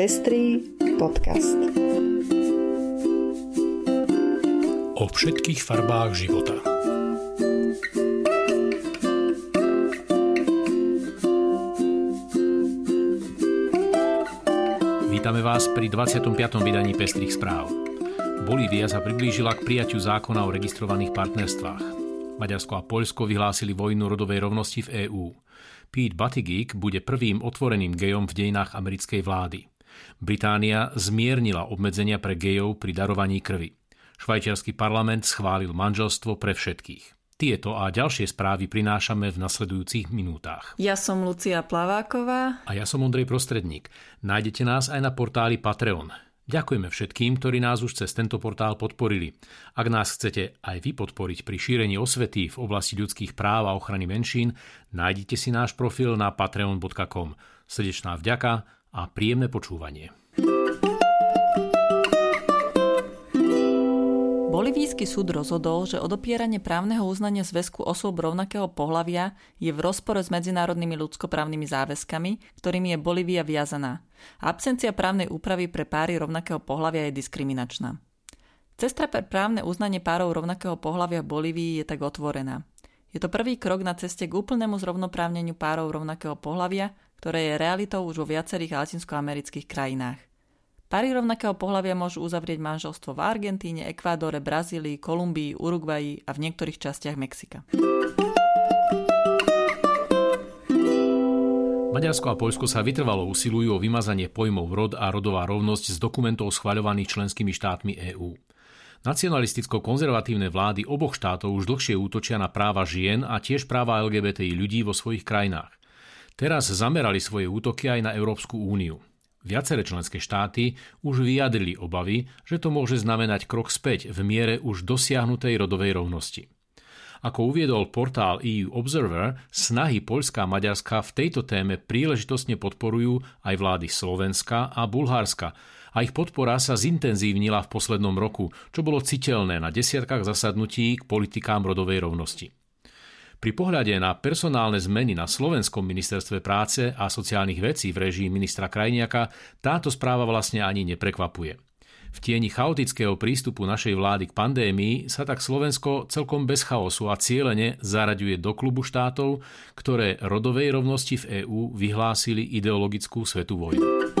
Pestrý podcast. O všetkých farbách života. Vítame vás pri 25. vydaní Pestrých správ. Bolívia sa priblížila k prijaťu zákona o registrovaných partnerstvách. Maďarsko a Poľsko vyhlásili vojnu rodovej rovnosti v EÚ. Pete Buttigieg bude prvým otvoreným gejom v dejinách americkej vlády. Británia zmiernila obmedzenia pre gejov pri darovaní krvi. Švajčiarsky parlament schválil manželstvo pre všetkých. Tieto a ďalšie správy prinášame v nasledujúcich minútach. Ja som Lucia Plaváková. A ja som Ondrej Prostredník. Nájdete nás aj na portáli Patreon. Ďakujeme všetkým, ktorí nás už cez tento portál podporili. Ak nás chcete aj vy podporiť pri šírení osvety v oblasti ľudských práv a ochrany menšín, nájdite si náš profil na patreon.com. Srdečná vďaka a príjemné počúvanie. Bolivijský súd rozhodol, že odopieranie právneho uznania zväzku osôb rovnakého pohlavia je v rozpore s medzinárodnými ľudskoprávnymi záväzkami, ktorými je Bolívia viazaná. Absencia právnej úpravy pre páry rovnakého pohlavia je diskriminačná. Cesta pre právne uznanie párov rovnakého pohlavia v Bolívii je tak otvorená. Je to prvý krok na ceste k úplnému zrovnoprávneniu párov rovnakého pohlavia, ktoré je realitou už vo viacerých latinskoamerických krajinách. Páry rovnakého pohľavia môžu uzavrieť manželstvo v Argentíne, Ekvádore, Brazílii, Kolumbii, Uruguayi a v niektorých častiach Mexika. Maďarsko a Poľsko sa vytrvalo usilujú o vymazanie pojmov rod a rodová rovnosť z dokumentov schvaľovaných členskými štátmi EÚ. Nacionalisticko-konzervatívne vlády oboch štátov už dlhšie útočia na práva žien a tiež práva LGBTI ľudí vo svojich krajinách. Teraz zamerali svoje útoky aj na Európsku úniu. Viaceré členské štáty už vyjadrili obavy, že to môže znamenať krok späť v miere už dosiahnutej rodovej rovnosti. Ako uviedol portál EU Observer, snahy Poľska a Maďarska v tejto téme príležitostne podporujú aj vlády Slovenska a Bulharska a ich podpora sa zintenzívnila v poslednom roku, čo bolo citeľné na desiatkách zasadnutí k politikám rodovej rovnosti. Pri pohľade na personálne zmeny na Slovenskom ministerstve práce a sociálnych vecí v režii ministra Krajniaka táto správa vlastne ani neprekvapuje. V tieni chaotického prístupu našej vlády k pandémii sa tak Slovensko celkom bez chaosu a cieľene zaraďuje do klubu štátov, ktoré rodovej rovnosti v EÚ vyhlásili ideologickú svetu vojnu.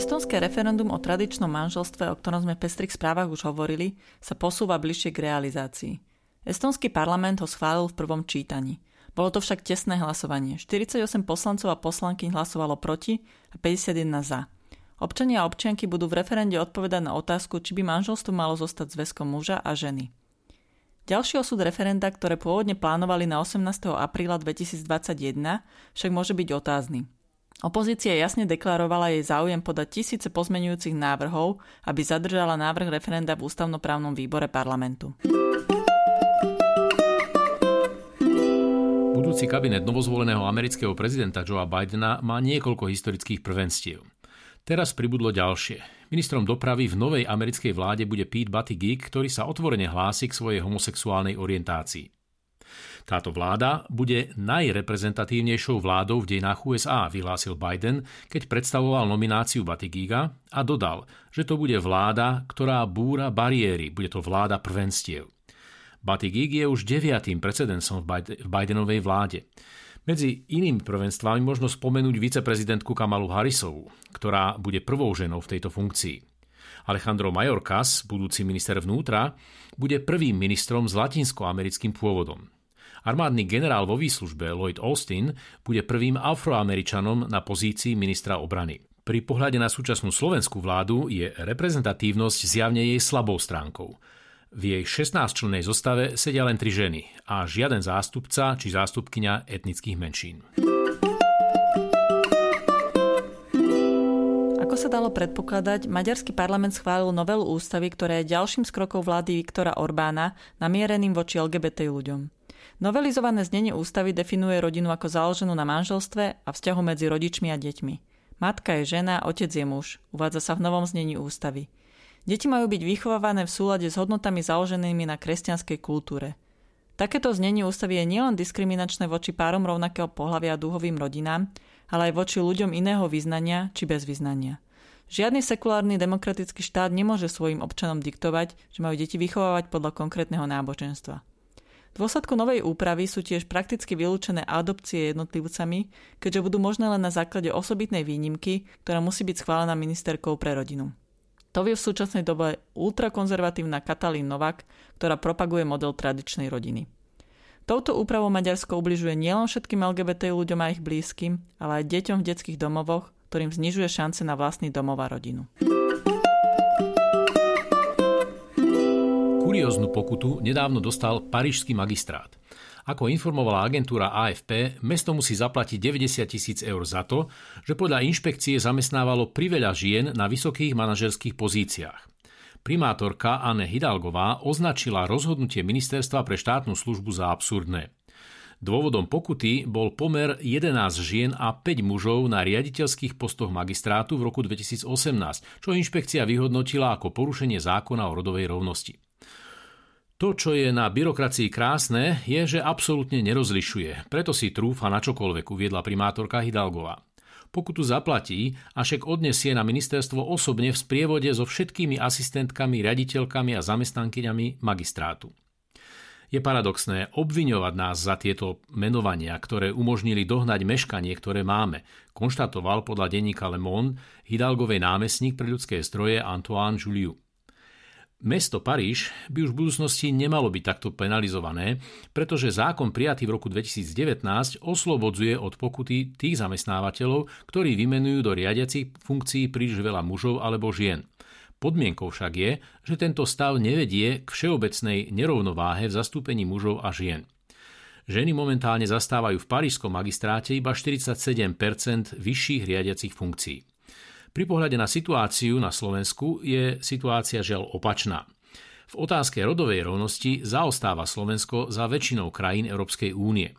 Estonské referendum o tradičnom manželstve, o ktorom sme v pestrých správach už hovorili, sa posúva bližšie k realizácii. Estonský parlament ho schválil v prvom čítaní. Bolo to však tesné hlasovanie. 48 poslancov a poslanky hlasovalo proti a 51 za. Občania a občianky budú v referende odpovedať na otázku, či by manželstvo malo zostať zväzkom muža a ženy. Ďalší osud referenda, ktoré pôvodne plánovali na 18. apríla 2021, však môže byť otázny. Opozícia jasne deklarovala jej záujem podať tisíce pozmenujúcich návrhov, aby zadržala návrh referenda v ústavnoprávnom výbore parlamentu. Budúci kabinet novozvoleného amerického prezidenta Joea Bidena má niekoľko historických prvenstiev. Teraz pribudlo ďalšie. Ministrom dopravy v novej americkej vláde bude Pete Buttigieg, ktorý sa otvorene hlási k svojej homosexuálnej orientácii. Táto vláda bude najreprezentatívnejšou vládou v dejinách USA, vyhlásil Biden, keď predstavoval nomináciu Batigiga a dodal, že to bude vláda, ktorá búra bariéry, bude to vláda prvenstiev. Batigig je už deviatým precedensom v Bidenovej vláde. Medzi inými prvenstvami možno spomenúť viceprezidentku Kamalu Harrisovú, ktorá bude prvou ženou v tejto funkcii. Alejandro Mayorkas, budúci minister vnútra, bude prvým ministrom s latinskoamerickým pôvodom. Armádny generál vo výslužbe Lloyd Austin bude prvým afroameričanom na pozícii ministra obrany. Pri pohľade na súčasnú slovenskú vládu je reprezentatívnosť zjavne jej slabou stránkou. V jej 16-člennej zostave sedia len tri ženy a žiaden zástupca či zástupkyňa etnických menšín. Sa dalo predpokladať, maďarský parlament schválil novelu ústavy, ktorá je ďalším z krokov vlády Viktora Orbána namiereným voči LGBT ľuďom. Novelizované znenie ústavy definuje rodinu ako založenú na manželstve a vzťahu medzi rodičmi a deťmi. Matka je žena, otec je muž. Uvádza sa v novom znení ústavy. Deti majú byť vychovávané v súlade s hodnotami založenými na kresťanskej kultúre. Takéto znenie ústavy je nielen diskriminačné voči párom rovnakého pohľavia a dúhovým rodinám, ale aj voči ľuďom iného vyznania či bez vyznania. Žiadny sekulárny demokratický štát nemôže svojim občanom diktovať, že majú deti vychovávať podľa konkrétneho náboženstva. V dôsledku novej úpravy sú tiež prakticky vylúčené adopcie jednotlivcami, keďže budú možné len na základe osobitnej výnimky, ktorá musí byť schválená ministerkou pre rodinu. To vie v súčasnej dobe ultrakonzervatívna Katalín Novak, ktorá propaguje model tradičnej rodiny. Touto úpravou Maďarsko ubližuje nielen všetkým LGBT ľuďom a ich blízkym, ale aj deťom v detských domovoch, ktorým znižuje šance na vlastný domov a rodinu. Kurióznu pokutu nedávno dostal parížský magistrát. Ako informovala agentúra AFP, mesto musí zaplatiť 90 tisíc eur za to, že podľa inšpekcie zamestnávalo priveľa žien na vysokých manažerských pozíciách. Primátorka Anne Hidalgová označila rozhodnutie ministerstva pre štátnu službu za absurdné. Dôvodom pokuty bol pomer 11 žien a 5 mužov na riaditeľských postoch magistrátu v roku 2018, čo inšpekcia vyhodnotila ako porušenie zákona o rodovej rovnosti. To, čo je na byrokracii krásne, je, že absolútne nerozlišuje, preto si trúfa na čokoľvek, uviedla primátorka Hidalgová. Pokutu zaplatí a však odnesie na ministerstvo osobne v sprievode so všetkými asistentkami, riaditeľkami a zamestnankyňami magistrátu. Je paradoxné obviňovať nás za tieto menovania, ktoré umožnili dohnať meškanie, ktoré máme, konštatoval podľa denníka Le Monde Hidalgovej námestník pre ľudské stroje Antoine Juliu. Mesto Paríž by už v budúcnosti nemalo byť takto penalizované, pretože zákon prijatý v roku 2019 oslobodzuje od pokuty tých zamestnávateľov, ktorí vymenujú do riadiacich funkcií príliš veľa mužov alebo žien. Podmienkou však je, že tento stav nevedie k všeobecnej nerovnováhe v zastúpení mužov a žien. Ženy momentálne zastávajú v parížskom magistráte iba 47% vyšších riadiacich funkcií. Pri pohľade na situáciu na Slovensku je situácia žiaľ opačná. V otázke rodovej rovnosti zaostáva Slovensko za väčšinou krajín Európskej únie.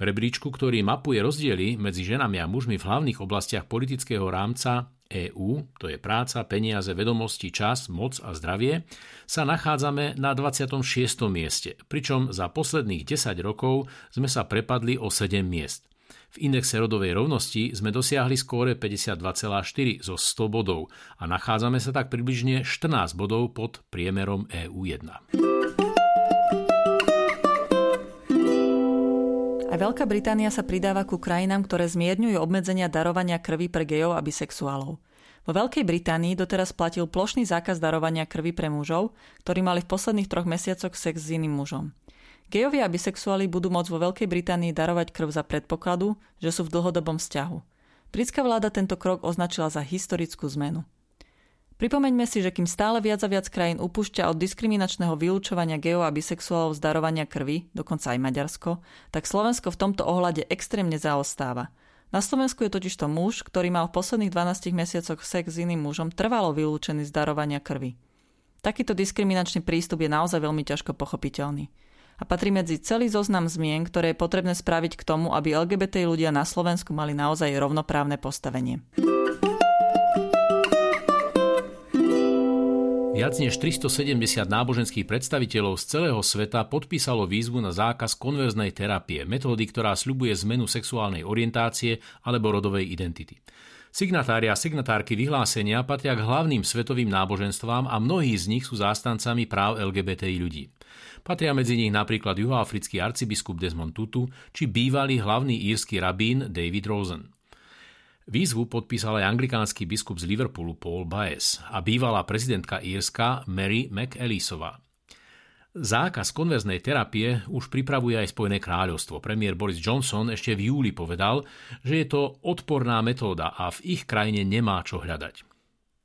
Rebríčku, ktorý mapuje rozdiely medzi ženami a mužmi v hlavných oblastiach politického rámca, EÚ, to je práca, peniaze, vedomosti, čas, moc a zdravie, sa nachádzame na 26. mieste, pričom za posledných 10 rokov sme sa prepadli o 7 miest. V indexe rodovej rovnosti sme dosiahli skóre 52,4 zo 100 bodov a nachádzame sa tak približne 14 bodov pod priemerom EU1. Veľká Británia sa pridáva ku krajinám, ktoré zmierňujú obmedzenia darovania krvi pre gejov a bisexuálov. Vo Veľkej Británii doteraz platil plošný zákaz darovania krvi pre mužov, ktorí mali v posledných troch mesiacoch sex s iným mužom. Gejovia a bisexuáli budú môcť vo Veľkej Británii darovať krv za predpokladu, že sú v dlhodobom vzťahu. Britská vláda tento krok označila za historickú zmenu. Pripomeňme si, že kým stále viac a viac krajín upúšťa od diskriminačného vylúčovania geo a bisexuálov z krvi, dokonca aj Maďarsko, tak Slovensko v tomto ohľade extrémne zaostáva. Na Slovensku je totiž to muž, ktorý mal v posledných 12 mesiacoch sex s iným mužom, trvalo vylúčený z darovania krvi. Takýto diskriminačný prístup je naozaj veľmi ťažko pochopiteľný a patrí medzi celý zoznam zmien, ktoré je potrebné spraviť k tomu, aby LGBT ľudia na Slovensku mali naozaj rovnoprávne postavenie. Viac než 370 náboženských predstaviteľov z celého sveta podpísalo výzvu na zákaz konverznej terapie, metódy, ktorá sľubuje zmenu sexuálnej orientácie alebo rodovej identity. Signatári a signatárky vyhlásenia patria k hlavným svetovým náboženstvám a mnohí z nich sú zástancami práv LGBTI ľudí. Patria medzi nich napríklad juhoafrický arcibiskup Desmond Tutu či bývalý hlavný írsky rabín David Rosen. Výzvu podpísal aj anglikánsky biskup z Liverpoolu Paul Baez a bývalá prezidentka Írska Mary McAleesová. Zákaz konverznej terapie už pripravuje aj Spojené kráľovstvo. Premiér Boris Johnson ešte v júli povedal, že je to odporná metóda a v ich krajine nemá čo hľadať.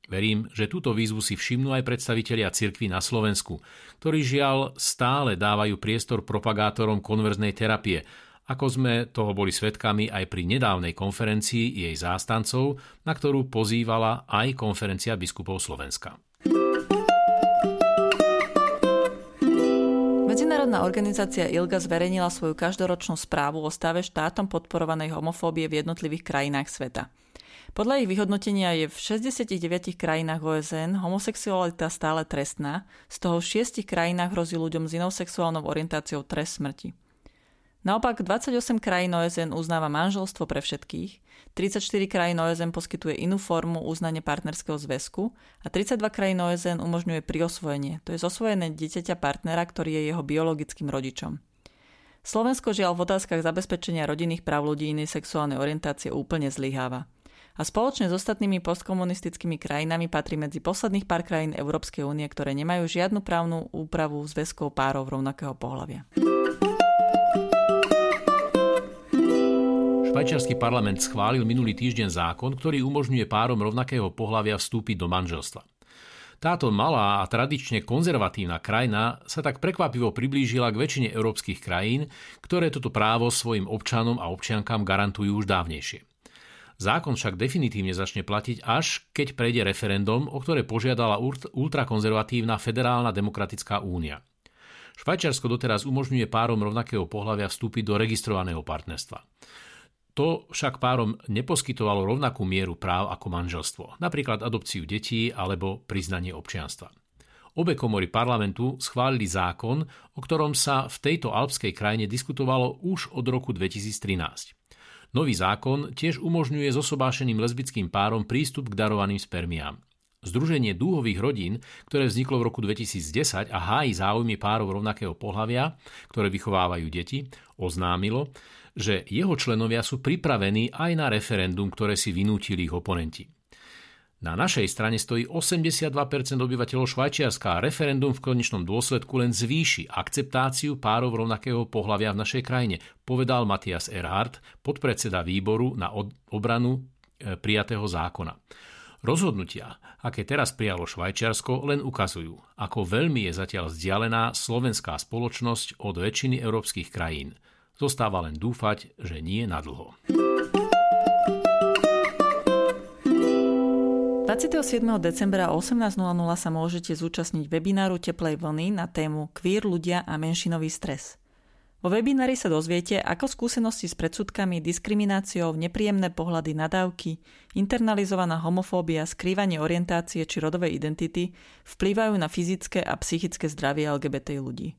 Verím, že túto výzvu si všimnú aj predstavitelia cirkvy na Slovensku, ktorí žiaľ stále dávajú priestor propagátorom konverznej terapie ako sme toho boli svetkami aj pri nedávnej konferencii jej zástancov, na ktorú pozývala aj konferencia biskupov Slovenska. Medzinárodná organizácia ILGA zverejnila svoju každoročnú správu o stave štátom podporovanej homofóbie v jednotlivých krajinách sveta. Podľa ich vyhodnotenia je v 69 krajinách OSN homosexualita stále trestná, z toho v 6 krajinách hrozí ľuďom s inou sexuálnou orientáciou trest smrti. Naopak 28 krajín OSN uznáva manželstvo pre všetkých, 34 krajín OSN poskytuje inú formu uznania partnerského zväzku a 32 krajín OSN umožňuje priosvojenie, to je zosvojené dieťaťa partnera, ktorý je jeho biologickým rodičom. Slovensko žiaľ v otázkach zabezpečenia rodinných práv ľudí inej sexuálnej orientácie úplne zlyháva. A spoločne s ostatnými postkomunistickými krajinami patrí medzi posledných pár krajín Európskej únie, ktoré nemajú žiadnu právnu úpravu zväzkov párov rovnakého pohľavia. Švajčiarsky parlament schválil minulý týždeň zákon, ktorý umožňuje párom rovnakého pohľavia vstúpiť do manželstva. Táto malá a tradične konzervatívna krajina sa tak prekvapivo priblížila k väčšine európskych krajín, ktoré toto právo svojim občanom a občiankám garantujú už dávnejšie. Zákon však definitívne začne platiť až keď prejde referendum, o ktoré požiadala ultrakonzervatívna Federálna demokratická únia. Švajčiarsko doteraz umožňuje párom rovnakého pohľavia vstúpiť do registrovaného partnerstva. To však párom neposkytovalo rovnakú mieru práv ako manželstvo, napríklad adopciu detí alebo priznanie občianstva. Obe komory parlamentu schválili zákon, o ktorom sa v tejto alpskej krajine diskutovalo už od roku 2013. Nový zákon tiež umožňuje zosobášeným lesbickým párom prístup k darovaným spermiám. Združenie dúhových rodín, ktoré vzniklo v roku 2010 a hájí záujmy párov rovnakého pohľavia, ktoré vychovávajú deti, oznámilo, že jeho členovia sú pripravení aj na referendum, ktoré si vynútili ich oponenti. Na našej strane stojí 82% obyvateľov Švajčiarska a referendum v konečnom dôsledku len zvýši akceptáciu párov rovnakého pohľavia v našej krajine, povedal Matias Erhard, podpredseda výboru na obranu e, prijatého zákona. Rozhodnutia, aké teraz prijalo Švajčiarsko, len ukazujú, ako veľmi je zatiaľ vzdialená slovenská spoločnosť od väčšiny európskych krajín – Zostáva len dúfať, že nie na dlho. 27. decembra o 18.00 sa môžete zúčastniť webináru Teplej vlny na tému Queer ľudia a menšinový stres. Vo webinári sa dozviete, ako skúsenosti s predsudkami, diskrimináciou, nepríjemné pohľady nadávky, internalizovaná homofóbia, skrývanie orientácie či rodovej identity vplývajú na fyzické a psychické zdravie LGBT ľudí.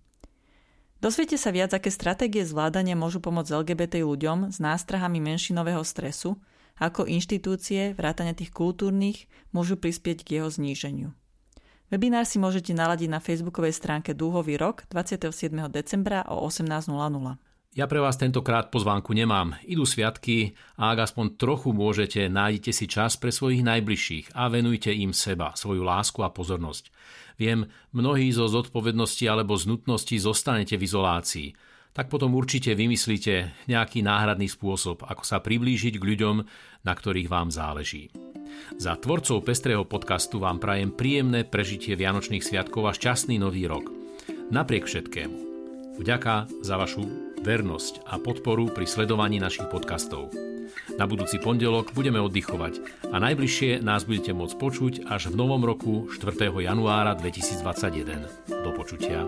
Dozviete sa viac, aké stratégie zvládania môžu pomôcť LGBT ľuďom s nástrahami menšinového stresu, ako inštitúcie, vrátane tých kultúrnych, môžu prispieť k jeho zníženiu. Webinár si môžete naladiť na facebookovej stránke Dúhový rok 27. decembra o 18.00. Ja pre vás tentokrát pozvánku nemám. Idú sviatky a ak aspoň trochu môžete, nájdite si čas pre svojich najbližších a venujte im seba, svoju lásku a pozornosť. Viem, mnohí zo zodpovednosti alebo z nutnosti zostanete v izolácii. Tak potom určite vymyslíte nejaký náhradný spôsob, ako sa priblížiť k ľuďom, na ktorých vám záleží. Za tvorcov Pestrého podcastu vám prajem príjemné prežitie Vianočných sviatkov a šťastný nový rok. Napriek všetkému. Vďaka za vašu vernosť a podporu pri sledovaní našich podcastov. Na budúci pondelok budeme oddychovať a najbližšie nás budete môcť počuť až v novom roku 4. januára 2021. Do počutia.